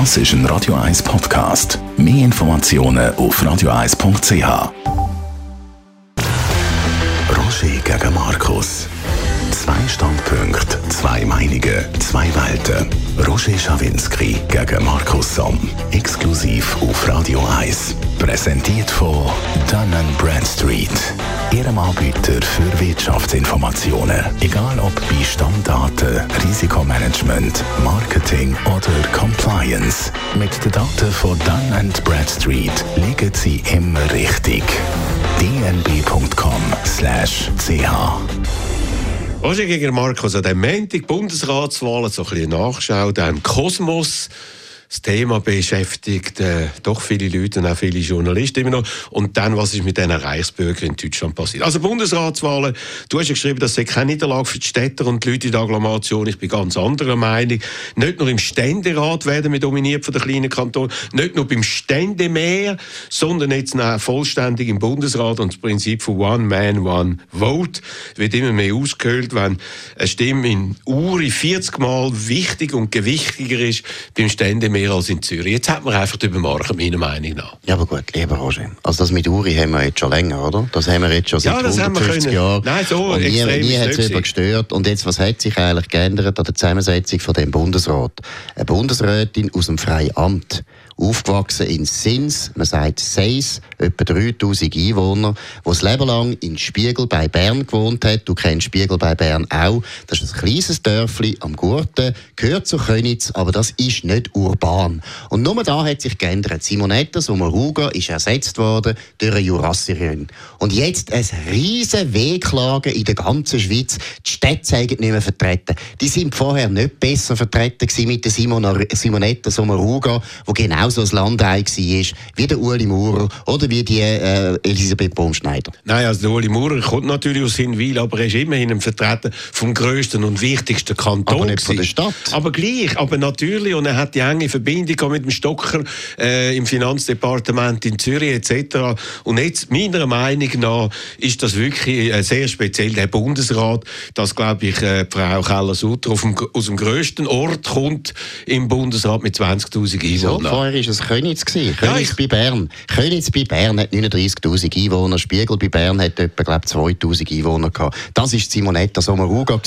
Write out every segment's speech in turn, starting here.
Das ist ein Radio 1 Podcast. Mehr Informationen auf radio1.ch. Roger gegen Markus. Zwei Standpunkte, zwei Meinungen, zwei Welten. Roger Schawinski gegen Markus Somm. Exklusiv auf Radio 1. Präsentiert von Dun Bradstreet. Ihrem Anbieter für Wirtschaftsinformationen. Egal ob bei Stammdaten, Risikomanagement, Marketing oder Compliance. Mit den Daten von Dun Bradstreet liegen Sie immer richtig. dnb.com/ch Roger gegen Markus, an dem Montag Bundesratswahlen, so ein bisschen Nachschau, dann Kosmos das Thema beschäftigt äh, doch viele Leute und auch viele Journalisten immer noch. Und dann, was ist mit diesen Reichsbürgern in Deutschland passiert? Also Bundesratswahlen, du hast ja geschrieben, das sei keine Niederlage für die Städter und die Leute in der Agglomeration. Ich bin ganz anderer Meinung. Nicht nur im Ständerat werden wir dominiert von den kleinen Kantonen, nicht nur beim Ständemeer, sondern jetzt auch vollständig im Bundesrat und das Prinzip von One Man, One Vote wird immer mehr ausgehöhlt, wenn eine Stimme in Uri 40 Mal wichtig und gewichtiger ist beim Ständemeer mehr als in Zürich. Jetzt hat man einfach übermorgen, meiner Meinung nach. Ja, aber gut, lieber Roger. Also das mit Uri haben wir jetzt schon länger, oder? Das haben wir jetzt schon seit ja, 150 Jahren. Nein, so und nie, nie hat es gestört. Und jetzt, was hat sich eigentlich geändert an der Zusammensetzung von dem Bundesrat? Eine Bundesrätin aus dem freien Amt aufgewachsen in Sins, man sagt Seis, etwa 3000 Einwohner, wo das Leben lang in Spiegel bei Bern gewohnt hat. Du kennst Spiegel bei Bern auch. Das ist ein kleines Dörfli am Gurten, gehört zu Könitz, aber das ist nicht urban. Und nur da hat sich geändert. Simonetta Sommaruga ist ersetzt worden durch eine Jurassierin. Und jetzt ein riesen Wehklage in der ganzen Schweiz. Die Städte sind nicht mehr vertreten. Die sind vorher nicht besser vertreten mit der Simonetta Sommaruga, wo genau genauso ein Landei war wie der Uli Maurer oder wie die äh, Elisabeth Baumschneider. Nein, also der Uli Maurer kommt natürlich aus Hinwil, aber er ist immerhin ein Vertreter vom grössten und wichtigsten Kanton. Aber nicht von der Stadt. Aber gleich, aber natürlich. Und er hat die enge Verbindung mit dem Stocker äh, im Finanzdepartement in Zürich etc. Und jetzt, meiner Meinung nach, ist das wirklich äh, sehr speziell, der Bundesrat, dass, glaube ich, äh, Frau Keller-Sutter aus dem grössten Ort kommt im Bundesrat mit 20'000 Einwohnern war es Königs. Gewesen. Königs ja, bei Bern. Königs bei Bern hat 39'000 Einwohner. Spiegel bei Bern hat etwa, glaube 2'000 Einwohner gehabt. Das war Simonetta Sommaruga,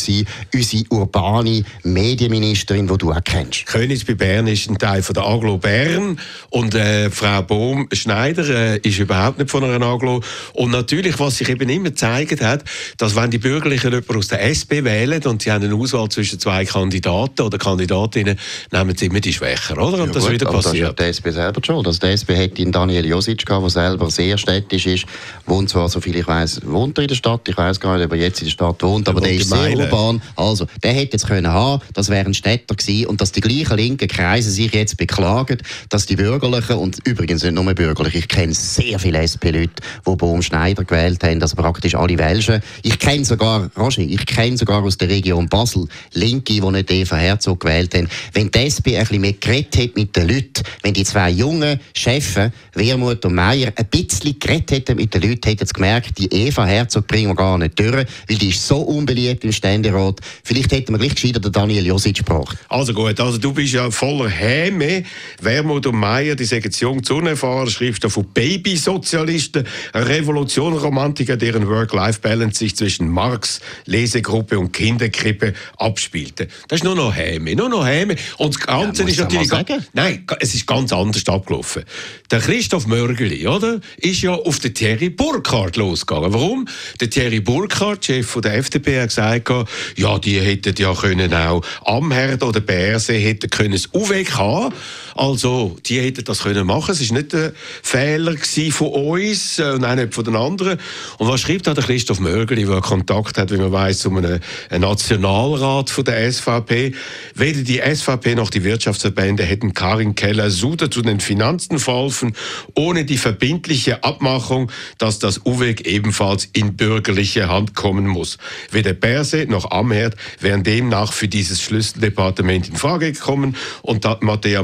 unsere urbane Medienministerin, die du auch kennst. Königs bei Bern ist ein Teil von der Aglo Bern und äh, Frau Bohm Schneider äh, ist überhaupt nicht von einer Aglo. Und natürlich, was sich eben immer gezeigt hat, dass wenn die Bürgerlichen jemanden aus der SP wählen und sie haben eine Auswahl zwischen zwei Kandidaten oder Kandidatinnen, nehmen sie immer die Schwächer, oder? Und ja, das gut, wieder passiert die SP selber schon. Also die SP hätte in Daniel Josic gehabt, der selber sehr städtisch ist. Wohnt zwar, so viel ich weiß, wohnt er in der Stadt. Ich weiß gar nicht, ob er jetzt in der Stadt wohnt, aber der, der ist sehr urban. Also, der hätte jetzt können haben, das wäre ein Städter gewesen und dass die gleichen linken Kreise sich jetzt beklagen, dass die Bürgerlichen, und übrigens nicht nur Bürgerliche, ich kenne sehr viele SP-Leute, die Bohm Schneider gewählt haben, also praktisch alle Welschen. Ich kenne sogar, Roger, ich kenne sogar aus der Region Basel Linke, die nicht Eva Herzog gewählt haben. Wenn die SP ein bisschen mehr geredet hätte mit den Leuten, wenn die zwei jungen Chefs, Wermuth und Meier, ein bisschen geredet hätten mit den Leuten, hätten sie gemerkt, die Eva Herzog bringen wir gar nicht durch, weil die ist so unbeliebt im Ständerat. Vielleicht hätten wir gleich gescheiter den Daniel Josic gebracht. Also gut, also du bist ja voller Häme. Wermuth und Meier, die sagen jung zu unerfahren, schreibst du von Babysozialisten, Revolutionromantiker, deren Work-Life-Balance sich zwischen Marx, Lesegruppe und Kinderkrippe abspielte. Das ist nur noch Häme, nur noch Häme. Und das Ganze ja, ist natürlich... Nein, es ist ganz anders abgelaufen. Der Christoph Mörgeli, oder, ist ja auf den Thierry Burkhardt losgegangen. Warum? Der Thierry Burkhardt, Chef der FDP, hat gesagt, ja, die hätten ja können auch Amherd oder Berse hätten können das haben. Also, die hätten das können machen. Es war nicht ein Fehler von uns äh, und auch nicht von den anderen. Und was schreibt da der Christoph Mörgeli, der Kontakt hat, wie man weiß, zu einem, einem Nationalrat von der SVP? Weder die SVP noch die Wirtschaftsverbände hätten Karin Keller Suda zu den Finanzen verholfen, ohne die verbindliche Abmachung, dass das UWEG ebenfalls in bürgerliche Hand kommen muss. Weder Berse noch Amherd wären demnach für dieses Schlüsseldepartement in Frage gekommen und Matthäa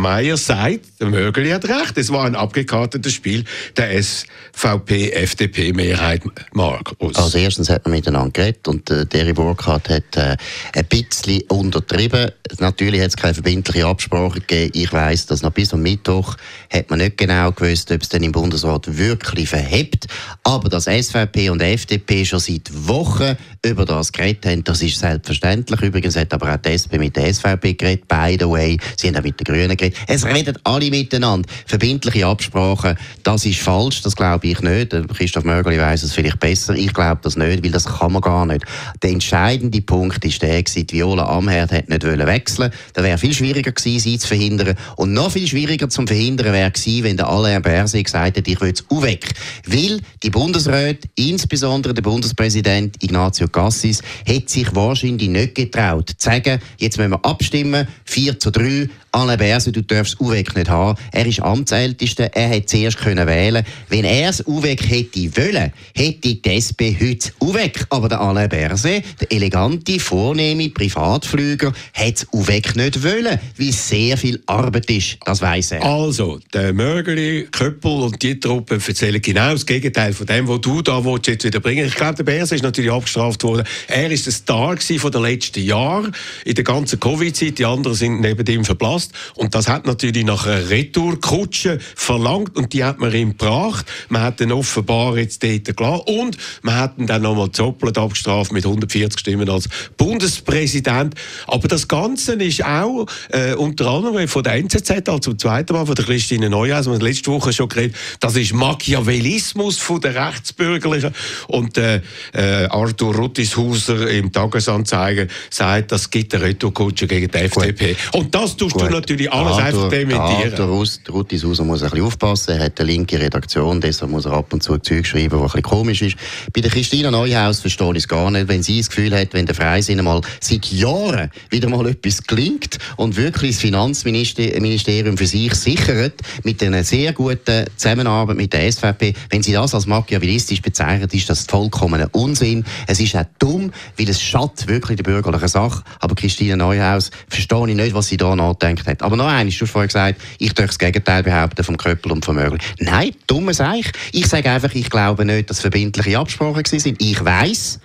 Meyer sagt, der Mögeli hat recht, es war ein abgekartetes Spiel der SVP-FDP-Mehrheit, Mark. Also erstens hat man miteinander geredet und äh, Derry Burkhardt hat äh, ein bisschen untertrieben. Natürlich hat es keine verbindliche Absprache gegeben. Ich weiß, dass noch bis am Mittwoch hat man nicht genau gewusst, ob es dann im Bundesrat wirklich verhebt. Aber dass SVP und FDP schon seit Wochen über das geredet haben, das ist selbstverständlich. Übrigens hat aber auch die SP mit der SVP geredet, by the way. Sie haben auch mit den Grünen geredet. Es reden alle miteinander. Verbindliche Absprachen, das ist falsch, das glaube ich nicht. Christoph Mörgeli weiß es vielleicht besser. Ich glaube das nicht, weil das kann man gar nicht. Der entscheidende Punkt ist der, die Viola Amherd hat nicht wechseln Da wäre viel schwieriger gewesen, sie zu verhindern. Und noch viel schwieriger zu verhindern wäre gewesen, wenn der Alain Berset gesagt hätte, ich will es weg. Weil die Bundesräte, insbesondere der Bundespräsident Ignazio Cassis, hätte sich wahrscheinlich nicht getraut, zu sagen, jetzt müssen wir abstimmen, 4 zu 3, Alain Berset, du darfst UWEG nicht haben. Er ist Amtsältester, er hätte zuerst können wählen Wenn er das UWEG hätte wollen, hätte die SP heute UWEG. Aber der Alain Berset, der elegante, vornehme Privatflüger, hat das UWEG nicht wollen, weil es sehr viel Arbeit ist. Das weiß er. Also, der Mörgeli, Köppel und die Truppe erzählen genau das Gegenteil von dem, was du da willst, jetzt wieder bringen Ich glaube, der Berset ist natürlich abgestraft worden. Er ist der Star von letzten Jahren in der ganzen Covid-Zeit. Die anderen sind neben ihm verblasst verpasst. Und das hat natürlich nach einer Retourkutsche verlangt und die hat man ihm gebracht. Man hat ihn offenbar jetzt dort klar und man hat ihn dann nochmal doppelt abgestraft mit 140 Stimmen als Bundespräsident. Aber das Ganze ist auch äh, unter anderem von der NZZ, also zum zweiten Mal von der Christine Neuhaus, wir haben letzte Woche schon geredet, das ist Machiavellismus von der Rechtsbürgerlichen und äh, äh, Arthur Ruttishauser im Tagesanzeiger sagt, das gibt eine Retourkutsche gegen die FDP. Und das tust Gut. du natürlich alles Arthur, einfach dementieren. Der Ruti Susa muss ein bisschen aufpassen. Er hat eine linke Redaktion, deshalb muss er ab und zu Zeug schreiben, was ein bisschen komisch ist. Bei der Christina Neuhaus verstehe ich es gar nicht, wenn sie das Gefühl hat, wenn der Freisinn mal seit Jahren wieder mal etwas gelingt und wirklich das Finanzministerium für sich sichert, mit einer sehr guten Zusammenarbeit mit der SVP, wenn sie das als machiavellistisch bezeichnet, ist das vollkommener Unsinn. Es ist auch dumm, weil es schadet wirklich der bürgerlichen Sache. Aber Christina Neuhaus verstehe ich nicht, was sie da nachdenkt gedacht hat. Aber noch eines, du hast vorhin gesagt, ich darf das Gegenteil behaupten vom Köppel und vom Mögel. Nein, dummes Eich. Ich sage einfach, ich glaube nicht, dass verbindliche Absprachen waren. Ich weiß,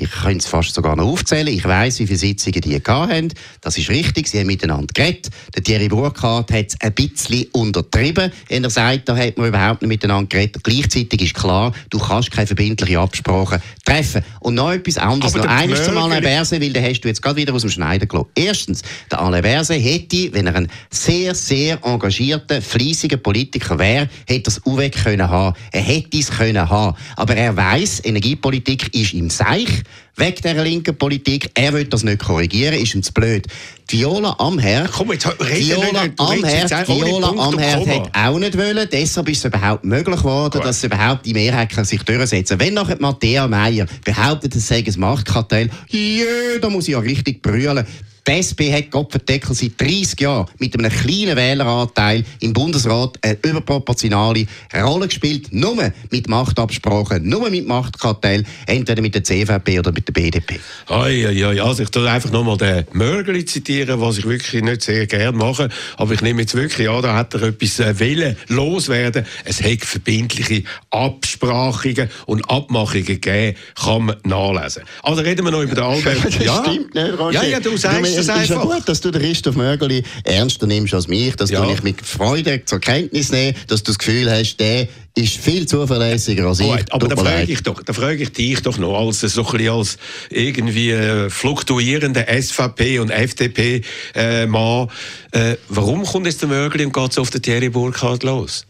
ich könnte es fast sogar noch aufzählen. Ich weiß, wie viele Sitzungen die hatten. Das ist richtig. Sie haben miteinander geredet. Der Thierry Burkhardt hat es ein bisschen untertrieben. In der Seite da hat man überhaupt nicht miteinander geredet. Gleichzeitig ist klar, du kannst keine verbindliche Absprache treffen. Und noch etwas anderes. Aber noch eines zum Alain Berset, weil den hast du jetzt gerade wieder aus dem Schneider gelassen. Erstens, der Alain Berset hätte, wenn er ein sehr, sehr engagierter, fleissiger Politiker wäre, hätte das UWEG können haben. Er hätte es können haben. Aber er weiß, Energiepolitik ist im Seich wegen dieser linken Politik. Er will das nicht korrigieren, ist ihm zu blöd. Viola Amherd, Komm, jetzt Viola Amherd, Viola Amherd hat auch nicht wollen, deshalb ist es überhaupt möglich geworden, dass überhaupt die Mehrheit kann sich durchsetzen Wenn nachher Matthäa Meier behauptet, es sei ein Machtkartell, ja, da muss ich ja richtig brüllen. Die SP hat Kopfendeckel seit 30 Jahren mit einem kleinen Wähleranteil im Bundesrat eine überproportionale Rolle gespielt. Nur mit Machtabsprachen, nur mit Machtkartell, entweder mit der CVP oder mit der BDP. Ai, ai, ai. Also ich tue einfach nochmal den Mörgeli zitieren, was ich wirklich nicht sehr gerne mache. Aber ich nehme jetzt wirklich an, da hat er etwas äh, Willen loswerden. Es hat verbindliche Absprachungen und Abmachungen gegeben, kann man nachlesen. Also reden wir noch über den Albert. das ja. stimmt nicht, Roger. Ja, ja, du sagst es ist ja gut, dass du den Christoph Mögerli ernster nimmst als mich, dass ja. du mich mit Freude zur Kenntnis nimmst, dass du das Gefühl hast, der ist viel zuverlässiger als ich. aber da frage ich, doch, da frage ich dich doch noch, als, so ein als irgendwie äh, fluktuierender SVP- und FDP-Mann, äh, äh, warum kommt jetzt der Mögeli und geht so auf den Thierry Burkhardt los?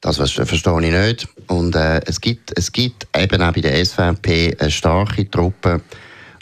Das verstehe ich nicht. Und äh, es, gibt, es gibt eben auch bei der SVP eine starke Truppe,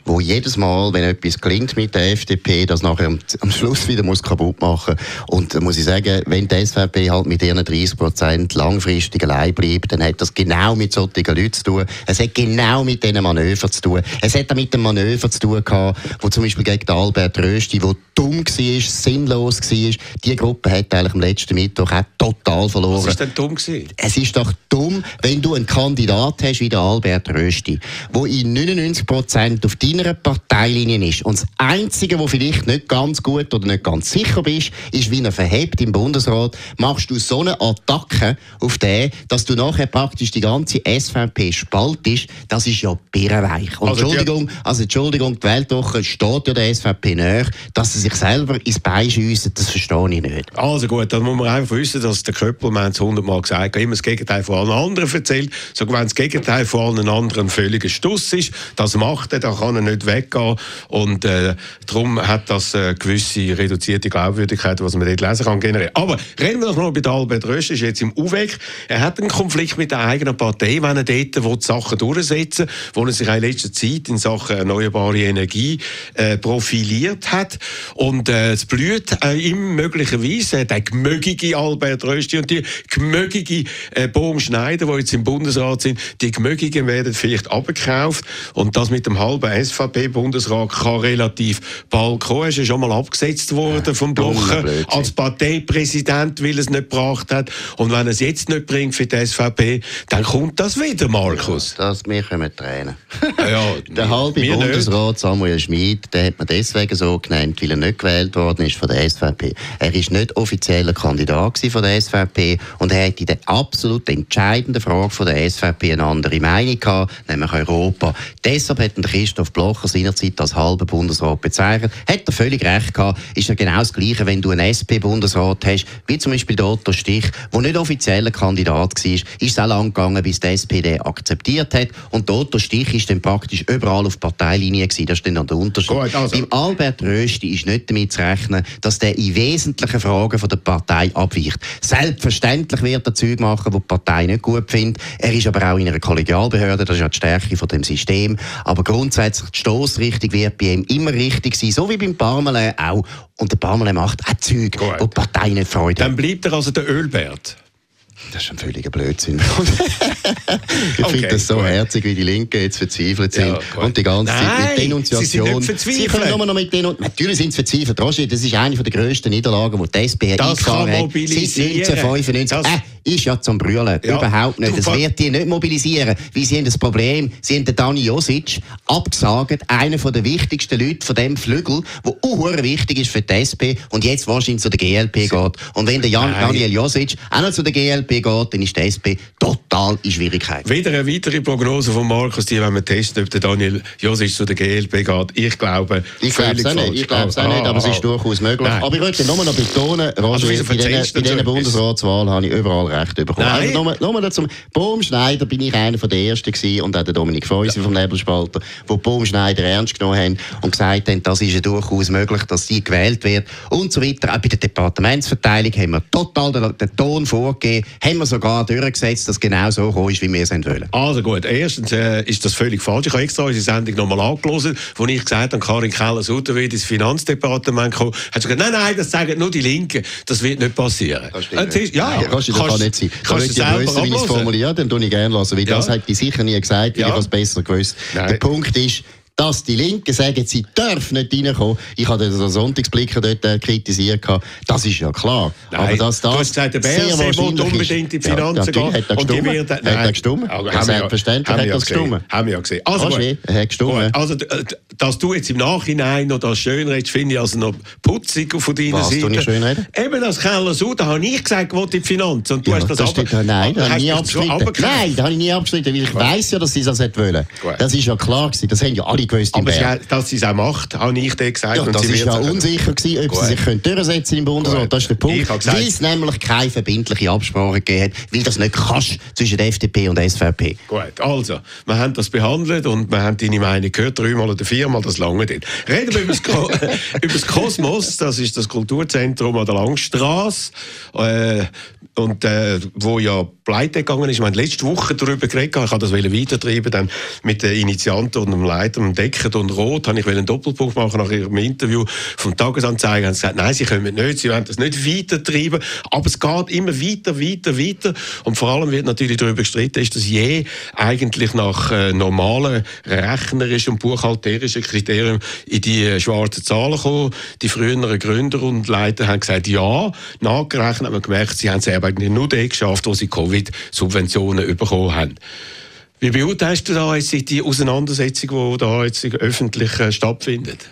wo jedes Mal, wenn etwas klingt mit der FDP, das nachher am, am Schluss wieder muss kaputt machen Und da muss ich sagen, wenn die SVP halt mit ihren 30 Prozent langfristig allein bleibt, dann hat das genau mit solchen Leuten zu tun. Es hat genau mit diesen Manövern zu tun. Es hat auch mit dem Manöver zu tun gehabt, wo zum Beispiel gegen Albert Rösti, der dumm war, sinnlos war, die Gruppe hat eigentlich am letzten Mittwoch auch total verloren. Was ist denn dumm gewesen? Es ist doch dumm, wenn du einen Kandidat hast wie der Albert Rösti, der in 99 Prozent auf deiner Parteilinie ist. Und das Einzige, wo vielleicht nicht ganz gut oder nicht ganz sicher bist, ist, wie er verhebt im Bundesrat, machst du so eine Attacke auf den, dass du nachher praktisch die ganze SVP spaltest. Das ist ja birrenweich. Und also Entschuldigung, also Entschuldigung, die Weltwoche steht ja der SVP näher, dass sie sich selber ins Bein schiessen, das verstehe ich nicht. Also gut, dann muss man einfach wissen, dass der Köppel, wir haben es hundertmal gesagt, immer das Gegenteil von allen anderen erzählt. Sogar wenn das Gegenteil von allen anderen ein völliger Stuss ist, das macht er, da kann er nicht weggehen. Und äh, darum hat das äh, gewisse reduzierte Glaubwürdigkeit, was man dort lesen kann, generieren. Aber reden wir doch mal bei Albert Rösch, ist jetzt im UWEG. Er hat einen Konflikt mit der eigenen Partei, wenn er dort die Sachen durchsetzen wo er sich in letzter Zeit in Sachen erneuerbare Energie äh, profiliert hat. Und äh, es blüht äh, ihm möglicherweise der gemögige Albert Rösti und die gemögige äh, Bohm Schneider, die jetzt im Bundesrat sind, die gemögigen werden vielleicht abgekauft und das mit dem halben SVP-Bundesrat kann relativ bald kommen. Er ist ja schon mal abgesetzt worden vom Blocher als Parteipräsident, weil er es nicht gebracht hat. Und wenn er es jetzt nicht bringt für die SVP, dann kommt das wieder, Markus. Ja, das, wir können Tränen. ja, der halbe Bundesrat nicht. Samuel Schmid, der hat man deswegen so genannt, weil er nicht gewählt worden ist von der SVP. Er ist nicht offizieller Kandidat von der SVP und er hat in der absolut entscheidenden Frage von der SVP eine andere Meinung gehabt, nämlich Europa. Deshalb hat Christoph Blocher seinerzeit als halber Bundesrat bezeichnet. Hat er völlig recht gehabt. Ist ja genau das Gleiche, wenn du einen SP-Bundesrat hast, wie zum Beispiel der Otto Stich, der nicht offizieller Kandidat war, ist es auch lang gegangen, bis die SPD akzeptiert hat. Und der Otto Stich ist dann praktisch überall auf Parteilinie gewesen. Das ist dann der Unterschied. Gut, also. Beim Albert Rösti ist nicht damit zu rechnen, dass der in wesentlichen Fragen von der Partei abweicht. Selbstverständlich wird er Zeug machen, die die Partei nicht gut findet. Er ist aber auch in einer Kollegialbehörde, das ist ja die Stärke von dem System. Aber grundsätzlich die Stoßrichtung wird bei ihm immer richtig sein, so wie beim Parmelin auch. Und der Parmelin macht auch Zeug, Gut. wo die Partei nicht freut. Dann bleibt er also der Ölbert. Das ist ein völliger Blödsinn. ich okay, finde das so gut. herzig, wie die Linken jetzt verzweifelt sind. Ja, und die ganze Nein, Zeit mit Denunziation. Sie, sie können nur noch mit Denunziation. Natürlich sind sie verzweifelt. Roger, das ist eine der grössten Niederlagen, die die SP das eingefahren hat. Seit 1995. Das äh, ist ja zum Brüllen. Ja. Überhaupt nicht. Das wird die nicht mobilisieren. Weil sie haben das Problem, sie haben den Dani Josic abgesagt, einer der wichtigsten Leute von dem Flügel, der auch wichtig ist für die SP und jetzt wahrscheinlich zu der GLP geht. Und wenn der Jan, Daniel Josic auch noch zu der GLP geht, dann ist die SP total in Schwierigkeiten. Wieder eine weitere Prognose von Markus, die wenn wir testen, ob der Daniel Josic zu der GLP geht. Ich glaube, ich glaube es auch nicht. Ich glaube es auch nicht, aber es ist durchaus möglich. Nein. Aber ich möchte nur noch betonen, Roger, also, bei diesen Bundesratswahlen habe ich überall recht bekommen. Nein. Also, nur, nur zum Baumschneider bin ich einer der Ersten gewesen und auch der Dominik Feusi ja. vom Nebelspalter, wo Baumschneider ernst genommen haben und gesagt haben, das ist ja durchaus möglich, dass sie gewählt wird und so weiter. Auch bei der Departementsverteilung haben wir total den, den Ton vorgegeben, haben wir sogar durchgesetzt, dass genau so gekommen ist, wie wir es wollen. Also gut, erstens äh, ist das völlig falsch. Ich habe extra unsere Sendung nochmal angelesen, wo ich gesagt habe, Karin Keller-Sutter wird ins Finanzdepartement kommen. Hat sie gesagt, nein, nein, das sagen nur die Linken. Das wird nicht passieren. Das stimmt. Äh, ja, nein, kannst, kann nicht sein. Kannst du selber wissen, wie ich es dann tue ich gerne lassen. Weil ja. das hat ich sicher nie gesagt, weil ja. ich es besser gewusst. Nein. Der Punkt ist, dass die Linken sagen, sie dürfen nicht reinkommen. Ich hatte den Sonntagsblicker dort äh, kritisiert. Das ist ja klar. Nein, aber dass das du hast gesagt, der BRC will unbedingt in die Finanzen ja, gehen. Hat er gestummen? Hat er gestummen? Ja, selbstverständlich hat er gestummen. Haben wir ja gesehen. Also, er hat gestummen. Also, dass du jetzt im Nachhinein noch das schön redest, finde ich also noch putzig von deiner Was, Seite. Was, schön reden? Eben das Keller so, da habe ich gesagt, ich in die Finanzen. Und du ja, hast das, das steht, Nein, das habe ich nie abgeschnitten. Nein, das habe ich nie abgeschnitten, weil ich weiss ja, dass sie das wollen. Das ist ja klar gewesen. Das haben ja alle gewusst im Bär dass sie es auch macht, habe ich dir gesagt. Ja, und das war ja unsicher, gewesen, ob Gut. sie sich können durchsetzen im Bundesrat. Gut. Das ist der Punkt. Weil es nämlich keine verbindliche Absprache gegeben hat, weil das nicht kannst zwischen der FDP und der SVP. Gut, also, wir haben das behandelt und wir haben deine Meinung gehört, dreimal oder viermal, das lange nicht. Reden wir über das, über das Kosmos, das ist das Kulturzentrum an der Langstrasse. Äh, und äh, wo ja pleite gegangen ist. Ich meine, letzte Woche darüber geredet, ich habe das weitertreiben. Dann mit den Initianten und dem Leiter, dem Deckert und Roth, habe ich einen Doppelpunkt machen nach ihrem Interview vom Tagesanzeiger, haben sie gesagt, nein, sie können nicht, sie wollen das nicht weitertreiben, aber es geht immer weiter, weiter, weiter. Und vor allem wird natürlich darüber gestritten, ist das je eigentlich nach äh, normalen rechnerischen und buchhalterischen Kriterien in die äh, schwarzen Zahlen gekommen. Die früheren Gründer und Leiter haben gesagt, ja, nachgerechnet haben wir gemerkt, sie haben es eben nur dort geschafft, wo sie Covid-Subventionen bekommen haben. Wie beurteilst du da jetzt die Auseinandersetzung, die da jetzt öffentlich äh, stattfindet?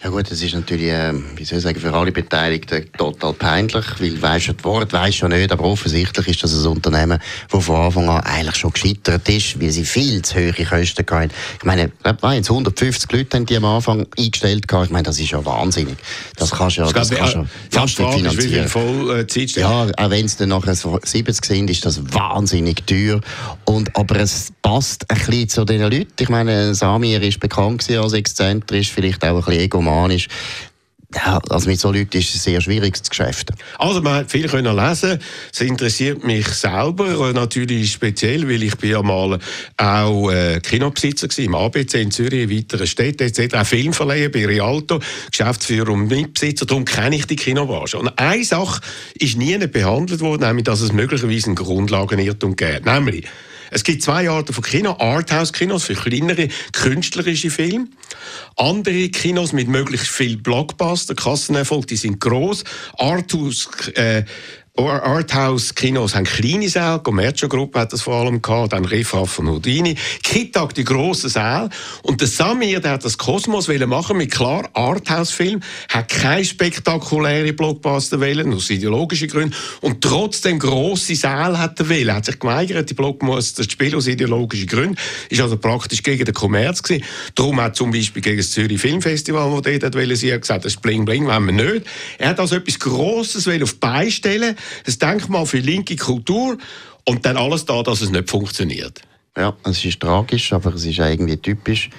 Ja gut, das ist natürlich, äh, wie soll ich sagen, für alle Beteiligten total peinlich, weil weißt, das Wort weiß schon nicht, aber offensichtlich ist das ein Unternehmen, das von Anfang an eigentlich schon gescheitert ist, weil sie viel zu hohe Kosten hatten. Ich meine, ich 150 Leute haben die am Anfang eingestellt gehabt. Ich meine, das ist ja wahnsinnig. Das kannst du ja, das kannst ja fast nicht finanzieren. Voll, äh, ja, auch wenn es dann nachher 70 sind, ist das wahnsinnig teuer. Und, aber es passt ein bisschen zu den Leuten. Ich meine, Samir ist bekannt als exzentrisch, vielleicht auch ein bisschen egomanisch. Ja, also mit so Leuten ist es sehr schwierig zu Geschäft. Also man hat viel können lesen. Es interessiert mich selber natürlich speziell, weil ich bin ja mal auch äh, Kinobesitzer gewesen, im ABC in Zürich, in weiteren Städten etc. Auch Filmverleiher bei Rialto, Geschäftsführer und Mitbesitzer. Darum kenne ich die Kinobranche. Und eine Sache ist nie behandelt worden, nämlich dass es möglicherweise einen Grundlagenirrtum gibt. Nämlich es gibt zwei Arten von Kino. Arthouse-Kinos für kleinere künstlerische Filme. Andere Kinos mit möglichst viel Blockbuster, Kassenerfolg, die sind groß. Arthouse, äh, Arthouse-Kinos haben kleine Säle, Commercio-Gruppe hat das vor allem gehabt, dann Riffraff von Houdini. Kittag die grossen Säle. Und der Samir, der hat das Kosmos machen mit klar Arthouse-Film, hat keine spektakuläre Blockbuster wählen, aus ideologischen Gründen. Und trotzdem grosse Säle hat er wählen. Er hat sich geweigert, die Blockbuster zu spielen aus ideologischen Gründen. Ist also praktisch gegen den Kommerz gewesen. Darum hat zum Beispiel gegen das Zürich Filmfestival, wo dort wollte, sie hat gesagt, das Bling Bling wollen wir nicht. Er hat also etwas Grosses auf die Beine stellen ein Denkmal für linke Kultur und dann alles da, dass es nicht funktioniert. Ja, es ist tragisch, aber es ist irgendwie typisch.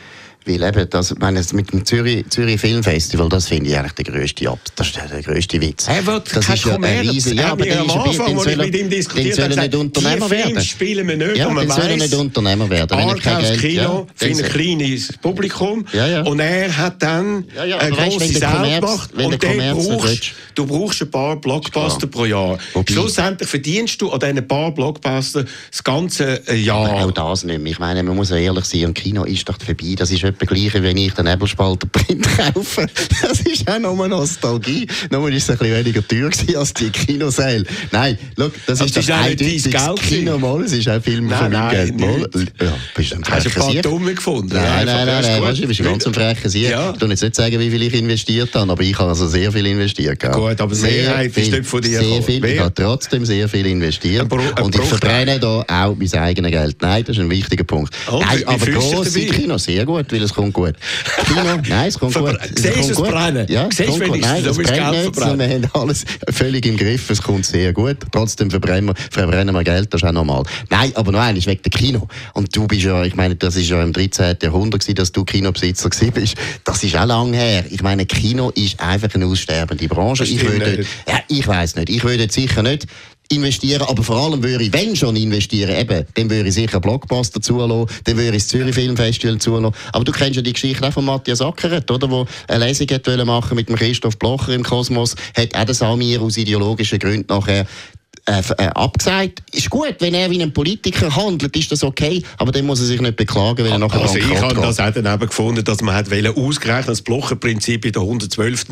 Weil eben, das, meine, mit dem Zürich, Zürich Filmfestival, das finde ich eigentlich der grösste, das ist der grösste Witz. Er wird das ist ja ein riesen, ja, aber der am Anfang, als ich mit ihm diskutiert habe, nicht Unternehmer werden. Film spielen wir nicht, ja, und man weiss, nicht Unternehmer werden. Arthouse Kino ja, für ein kleines Publikum. Ja, ja. Und er hat dann ja, ja, eine grosse Saal gemacht und der brauchst, du brauchst ein paar Blockbuster pro Jahr. Wobei, Schlussendlich verdienst du an diesen paar Blockbuster das ganze Jahr. Aber auch das nicht mehr. Ich meine, man muss ja ehrlich sein, ein Kino ist doch vorbei. Das ist etwa gleich, wenn ich den Nebelspalter Print kaufe. Das ist auch nur Nostalgie. Nur ist es ein bisschen weniger teuer als die Kinosäle. Nein, look, das, das ist, das eindeutig Kino mal. Es ist auch Film nein, von meinem Geld mal. Ja, bist du ein Hast du ein paar Dumme gefunden? Nein, nein, nein, nein. Weißt, du bist ganz ein frecher Sieg. Ja. Ich kann jetzt nicht sagen, wie viel ich investiert habe, aber ich habe also sehr viel investiert. Gell? Gut, aber sehr Mehrheit viel, ist nicht von dir Sehr viel. Ich habe trotzdem sehr viel investiert. Ein ein und ich verbrenne da auch mein eigenes Geld. Nein, das ist ein wichtiger Punkt. Nein, aber grosse Kino, sehr gut, weil es kommt gut. Kino, nein, es kommt gut. Siehst du es brennen? Ja, es kommt gut. Nein, es brennt nicht, wir haben alles völlig im Griff, es kommt sehr gut. Trotzdem verbrennen wir, verbrennen wir Geld, das ist auch normal. Nein, aber noch eines, wegen der Kino. Und du bist ja, ich meine, das ist ja im 13. Jahrhundert gewesen, dass du Kinobesitzer bist. Das ist auch lang her. Ich meine, Kino ist einfach eine aussterbende Branche. Ich würde, ja, ich weiß nicht. Ich würde sicher nicht investieren, aber vor allem würde ich, wenn schon investieren, eben, dann würde ich sicher Blockbuster zulassen, dann würde ich das Zürich Filmfestival zulassen. Aber du kennst ja die Geschichte auch von Matthias Ackeret, oder, wo eine Lesung hat machen mit dem Christoph Blocher im Kosmos, hat auch der Samir aus ideologischen Gründen nachher äh, äh, abgesagt. Ist gut, wenn er wie ein Politiker handelt, ist das okay, aber dann muss er sich nicht beklagen, wenn er nachher Also ich habe das auch dann eben gefunden, dass man hat ausgerechnet das Blocherprinzip in der 112.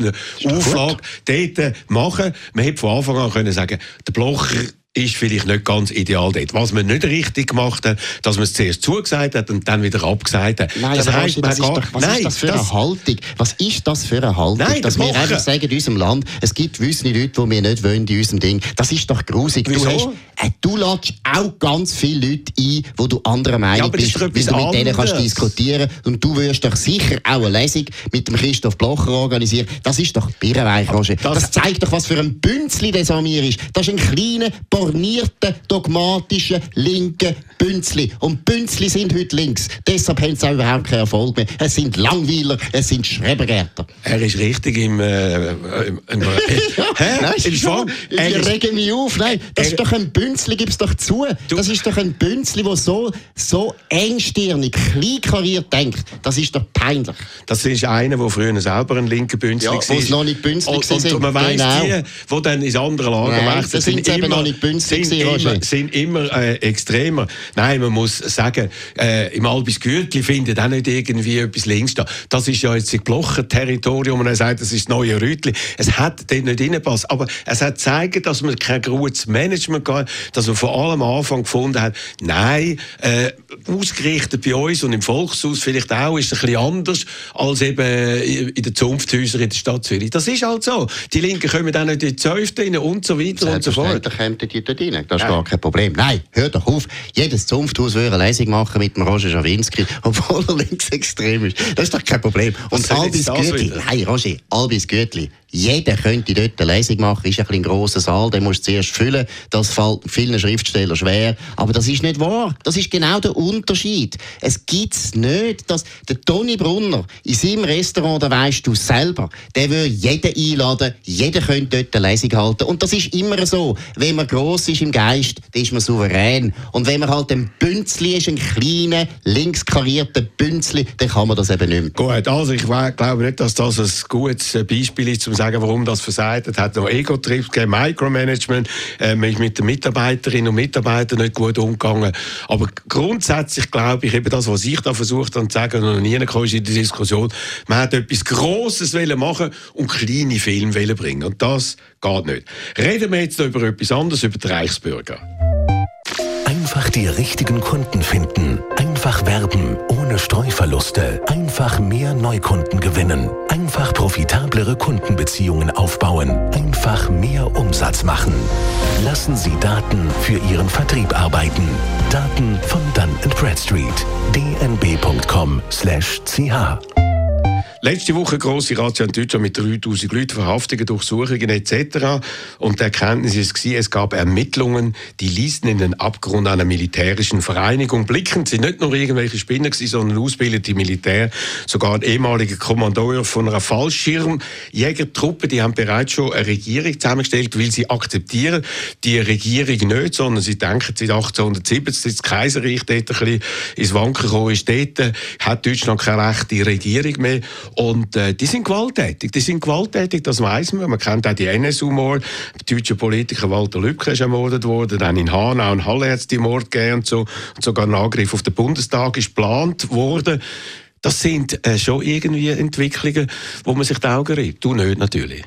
Auflage dort machen. Man hätte von Anfang an können sagen, der Blocher ist vielleicht nicht ganz ideal dort. Was man nicht richtig gemacht hat, dass man es zuerst zugesagt hat und dann wieder abgesagt hat. Nein, das heisst, das ist doch, was nein, ist das für das, eine Haltung? Was ist das für eine Haltung? Nein, dass wir einfach sagen in unserem Land, es gibt gewisse Leute, die wir nicht wollen in unserem Ding. Das ist doch grusig. Du, hast, äh, du lädst auch ganz viele Leute ein, wo du anderer Meinung ja, bist, weil du mit denen kannst diskutieren und du wirst doch sicher auch eine Lesung mit dem Christoph Blocher organisieren. Das ist doch Birrenweich, Roger. Das, das, zeigt doch, was für ein Bünzli der Samir ist. Das ist ein kleiner bornierten, dogmatischen, linken Bünzli. Und Bünzli sind heute links. Deshalb haben sie auch überhaupt keinen Erfolg mehr. Es sind Langweiler, es sind Schrebergärter. Er ist richtig im... Äh, im, im Hä? Nein, Im schon, ich rege mich auf. Nein, das ist doch ein Bünzli, gib es doch zu. Das ist doch ein Bünzli, der so, so engstirnig, kleinkariert denkt. Das ist doch peinlich. Das ist einer, der früher selber ein linker Bünzli ja, war. Ja, noch nicht Bünzli und, und, und man weiss, genau. die, die dann ins andere Lager wechseln, sind, sind, immer, noch nicht Bünzli sind, immer, sind immer äh, extremer. Nein, man muss sagen, äh, im Albis Gürtli findet auch nicht irgendwie etwas links da. Das ist ja jetzt ein Blochen-Territorium und er sagt, das ist das neue Rütli. Es hat dort nicht reingepasst. Aber es hat gezeigt, dass man kein gutes Management gab, dass man vor allem am Anfang gefunden hat, nein, äh, ausgerichtet bei uns und im Volkshaus vielleicht auch, ist es ein bisschen anders als eben in den Zunfthäusern in der Stadt Zürich. Das ist halt so. Die Linken kommen dann nicht in die Zäufte rein und so weiter und so fort. Die dort rein. Das ist ja. gar kein Problem. Nein, hör doch auf. Jedes Zunfthaus würde eine Lesung machen mit dem Roger Schawinski, obwohl er linksextrem ist. Das ist doch kein Problem. Und Albis Gütli, nein, Roger, Albis Gütli, jeder könnte dort eine Lesung machen, ist ein, ein grosser Saal, den musst du zuerst füllen. Das fällt vielen Schriftstellern schwer. Aber das ist nicht wahr. Das ist genau der Unterschied. Es gibt nicht, dass der Toni Brunner in seinem Restaurant, da weißt du selber, der würde jeden einladen, jeder könnte dort eine Lesung halten. Und das ist immer so. Wenn man gross ist im Geist, dann ist man souverän. Und wenn man halt ein Bünzli ist, ein kleiner, linkskarierter Bünzli, dann kann man das eben nicht mehr. Gut, also ich glaube nicht, dass das ein gutes Beispiel ist, um sagen, warum das versagt hat. hat noch Ego-Trips gegeben, Micromanagement, äh, man ist mit den Mitarbeiterinnen und Mitarbeitern nicht gut umgegangen. Aber grundsätzlich glaube ich, eben das, was ich da versucht habe zu sagen, noch nie in der Diskussion, man hat etwas Grosses machen und kleine Filme bringen. Und das geht nicht. Reden wir jetzt über etwas anderes, über die Reichsbürger. Einfach die richtigen Kunden finden. Einfach werben, ohne Streuverluste. Einfach mehr Neukunden gewinnen. Einfach profitablere Kundenbeziehungen aufbauen. Einfach mehr Umsatz machen. Lassen Sie Daten für Ihren Vertrieb arbeiten. Daten von Dun Bradstreet. dnb.com/ch Letzte Woche große Razzia in Deutschland mit 3000 Leuten, Verhaftungen, Durchsuchungen etc. Und die Erkenntnis ist, es gab Ermittlungen, die ließen in den Abgrund einer militärischen Vereinigung blicken. Sie sind nicht nur irgendwelche Spinner, sondern ausgebildete Militär. Sogar ein ehemaliger Kommandeur von einer Fallschirmjägertruppe, die haben bereits schon eine Regierung zusammengestellt, weil sie akzeptieren die Regierung nicht, sondern sie denken, seit 1870 das Kaiserreich dort ein bisschen ins Wanken gekommen ist, dort hat Deutschland keine rechte Regierung mehr. Und äh, die sind gewalttätig. Die sind gewalttätig, das weiß man. Man kennt auch die NSU-Mord. Der deutsche Politiker Walter Lübcke ist ermordet worden. Dann in Hanau und Halle hat es die Mord gegeben und so. Und sogar ein Angriff auf den Bundestag ist geplant worden. Das sind äh, schon irgendwie Entwicklungen, wo man sich die Augen reibt. Du nicht, natürlich.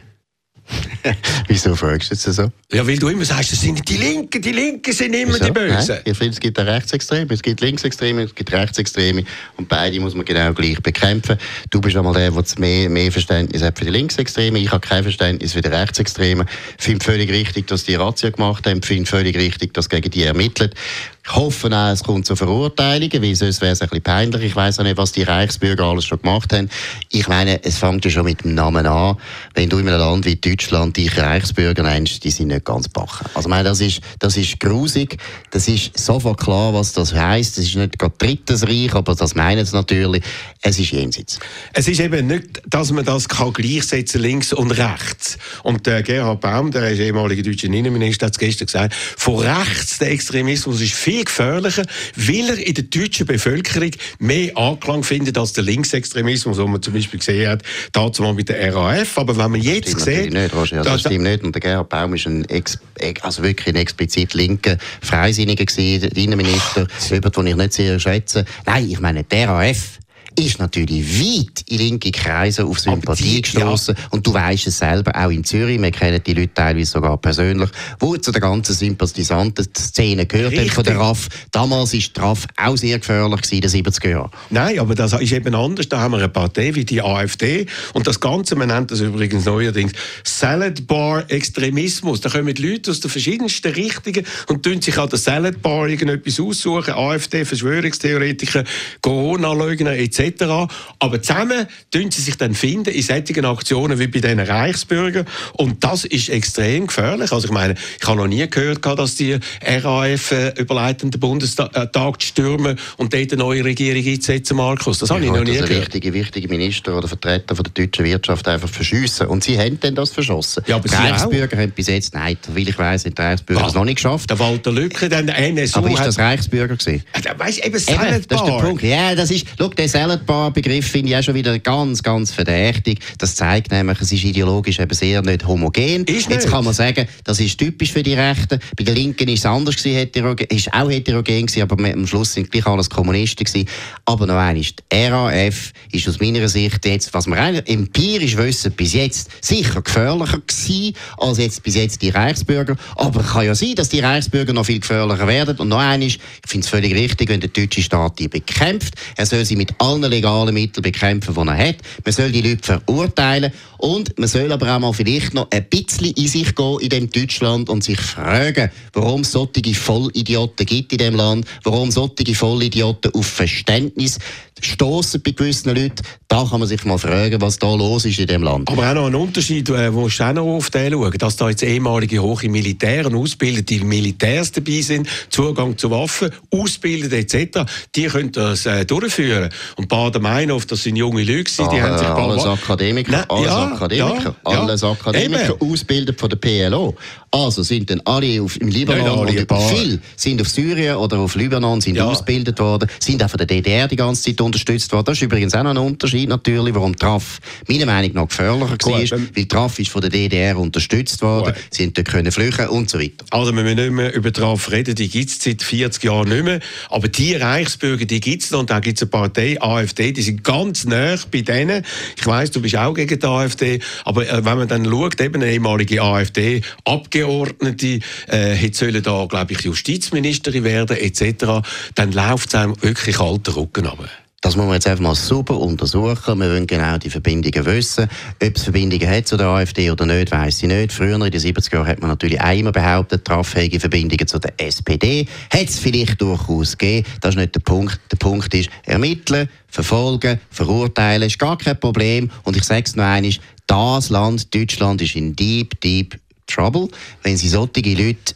Wieso fragst du jetzt so? Ja, weil du immer sagst, das sind die Linken, die Linken sind immer Wieso? die Bösen. Ich finde, es gibt Rechtsextreme, es gibt Linksextreme, es gibt Rechtsextreme und beide muss man genau gleich bekämpfen. Du bist einmal der, der mehr, mehr Verständnis hat für die Linksextreme, ich habe kein Verständnis für die Rechtsextremen. Ich finde völlig richtig, dass die Razzia gemacht haben, ich finde völlig richtig, dass gegen die ermittelt. Ich hoffe auch, es kommt zu Verurteilungen, weil sonst wäre es ein bisschen peinlich. Ich weiß auch nicht, was die Reichsbürger alles schon gemacht haben. Ich meine, es fängt ja schon mit dem Namen an. Wenn du in einem Land wie Deutschland dich Reichsbürger nennst, die sind nicht ganz bachen. Also, ich meine, das ist, das ist grusig. Das ist sofort klar, was das heisst. Das ist nicht gerade drittes Reich, aber das meinen sie natürlich. Es ist jenseits. Es ist eben nicht, dass man das kann gleichsetzen links und rechts. Und der Gerhard Baum, der ist ehemaliger deutscher Innenminister, hat es gestern gesagt, von rechts der Extremismus ist viel gefährlicher, weil er in der deutschen Bevölkerung mehr Anklang findet als der Linksextremismus, den man zum Beispiel gesehen hat, dazu mal mit der RAF. Aber wenn man jetzt das sieht... Nicht, Roger, also das stimmt nicht. Und der Gerhard Baum ist ein, ex, also wirklich ein explizit linker Freisinniger gewesen, der Innenminister, jemand, den ich nicht sehr schätze. Nein, ich meine, der RAF ist natürlich weit in linke Kreise auf Sympathie gestoßen. Ja. Und du weißt es selber, auch in Zürich, wir kennen die Leute teilweise sogar persönlich, wo zu der ganzen sympathisanten Szene gehört haben von der RAF. Damals war die RAF auch sehr gefährlich in den 70er Jahren. Nein, aber das ist eben anders. Da haben wir eine Partei wie die AfD und das Ganze, man nennt das übrigens neuerdings Salad Bar Extremismus. Da kommen Leute aus den verschiedensten Richtungen und tun sich an der Salad Bar irgendetwas aussuchen. AfD, Verschwörungstheoretiker, Corona-Leugner etc. etc. Aber zusammen tun sie sich dann finden in solchen Aktionen wie bei diesen Reichsbürgern und das ist extrem gefährlich. Also ich meine, ich habe noch nie gehört, dass die RAF äh, überleitenden Bundestag stürmen und dort eine neue Regierung einsetzen, Markus. Das habe ich noch nie gehört. Wichtige, wichtige Minister oder Vertreter von der deutschen Wirtschaft einfach verschiessen. Und sie haben dann das verschossen. Ja, aber die Reichsbürger haben bis jetzt, nein, weil ich weiss, haben die Reichsbürger es noch nicht geschafft. Der Walter Lücke, dann der NSU. Aber ist das Reichsbürger gewesen? Ja, weißt, eben, eben, das ist der Punkt. Ja, das ist, schau, der Saladbar-Begriff finde ich auch schon wieder ganz, ganz verdächtig. Das zeigt nämlich, es ist ideologisch eben sehr nicht homogen. Ist Jetzt kann man sagen, das ist typisch für die Rechten. Bei den Linken ist es anders gewesen, heterogen, ist auch heterogen gewesen, aber am Schluss sind gleich alles Kommunisten gewesen. Aber noch einmal, die RAF ist aus meiner Sicht jetzt, was wir empirisch wissen, bis jetzt sicher gefährlicher gewesen als jetzt bis jetzt die Reichsbürger. Aber es kann ja sein, dass die Reichsbürger noch viel gefährlicher werden. Und noch einmal, ich finde es völlig richtig, wenn der deutsche Staat die bekämpft. Er soll sie mit allen legalen Mitteln bekämpfen, die er hat. Man soll die Leute verurteilen. Und man soll aber auch mal vielleicht noch ein bisschen in sich gehen in dem Deutschland und sich fragen, warum es solche Vollidioten gibt in dem Land, warum solche Vollidioten auf Verständnis stoßen bei gewissen Leuten. Da kann man sich mal fragen, was da los ist in dem Land. Aber auch noch ein Unterschied, äh, wo ich auch noch auf den schauen, dass da jetzt ehemalige hohe Militäre und ausgebildete Militärs dabei sind, Zugang zu Waffen, ausbildet etc., die können das äh, durchführen. Und Baden-Meinhof, das sind junge Leute, die ah, haben sich... Alles Akademiker, Nein, alles ja, Akademiker, ja, alles Akademiker, Eben. ausgebildet von der PLO. Also sind dann alle auf, im Libanon ja, und viele sind auf Syrien oder auf Libanon sind ausgebildet worden, sind auch von der DDR die ganze Zeit unterstützt worden. Das ist übrigens auch noch ein Unterschied natürlich, warum Traf meiner Meinung nach gefährlicher Gut, war, ähm, weil Traf ist von der DDR unterstützt worden, Gut. sind dort können flüchten und so weiter. Also wir müssen nicht mehr über Traf reden, die gibt es seit 40 Jahren nicht mehr, aber die Reichsbürger, die gibt es noch und da gibt es eine Partei, AfD, die sind ganz nah bei denen. Ich weiss, du bist auch gegen die AfD, aber äh, wenn man dann schaut, eben eine ehemalige AfD, Abgeordnete, Abgeordnete äh, hätte sollen da, glaube ich, Justizministerin werden etc., dann läuft es einem wirklich alter Rücken runter. Das muss man jetzt einfach mal super untersuchen. Wir wollen genau die Verbindungen wissen. Ob es Verbindungen hat zu der AfD oder nicht, weiß ich nicht. Früher, in den 70er Jahren, hat man natürlich einmal behauptet, trafffähige Verbindungen zu der SPD. Hat es vielleicht durchaus gegeben. Das ist nicht der Punkt. Der Punkt ist, ermitteln, verfolgen, verurteilen, ist gar kein Problem. Und ich sage es noch einmal, das Land, Deutschland, ist in deep, deep Trouble, wenn sie solche Leute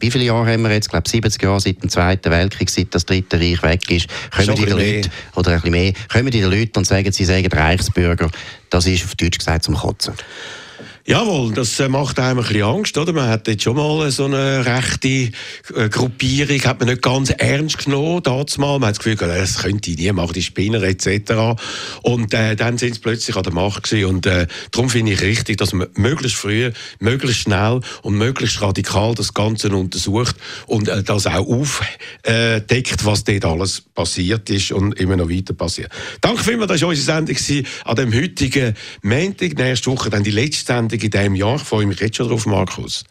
wie viele Jahre haben wir jetzt? Ich glaube 70 Jahre seit dem Zweiten Weltkrieg, seit das Dritte Reich weg ist. Kommen die Leute, oder ein bisschen mehr, kommen die Leute und sagen, sie sagen Reichsbürger. Das ist auf Deutsch gesagt zum Kotzen. Jawohl, das äh, macht einem ein bisschen Angst, oder? Man hat jetzt schon mal so eine rechte äh, Gruppierung, hat man nicht ganz ernst genommen, dazu mal. Man hat das Gefühl, das könnte ich nie machen, die Spinner etc. Und äh, dann sind sie plötzlich an der Macht gewesen. Und äh, darum finde ich richtig, dass man möglichst früh, möglichst schnell und möglichst radikal das Ganze untersucht und äh, das auch aufdeckt, was dort alles passiert ist und immer noch weiter passiert. Danke vielmals, das war unsere Sendung an dem heutigen Montag. Nächste Woche dann die letzte Sendung Sendung in diesem Jahr. Ich freue mich jetzt schon drauf, Markus.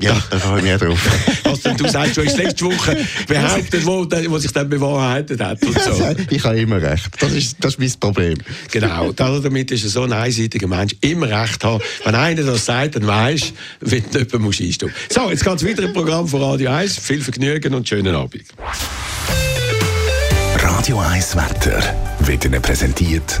Ja, da freue ich mich auch drauf. Was du sagst, du hast letzte Woche behauptet, wo, wo sich dann bewahrheitet hat. Und so. ich habe immer recht. Das ist, das ist mein Problem. Genau. Damit ist so ein einseitiger Mensch immer recht haben. Wenn einer das sagt, dann weisst du, wenn du jemanden musst So, jetzt geht es weiter im Programm von Radio 1. Viel Vergnügen und schönen Abend. Radio 1 Wetter wird Ihnen präsentiert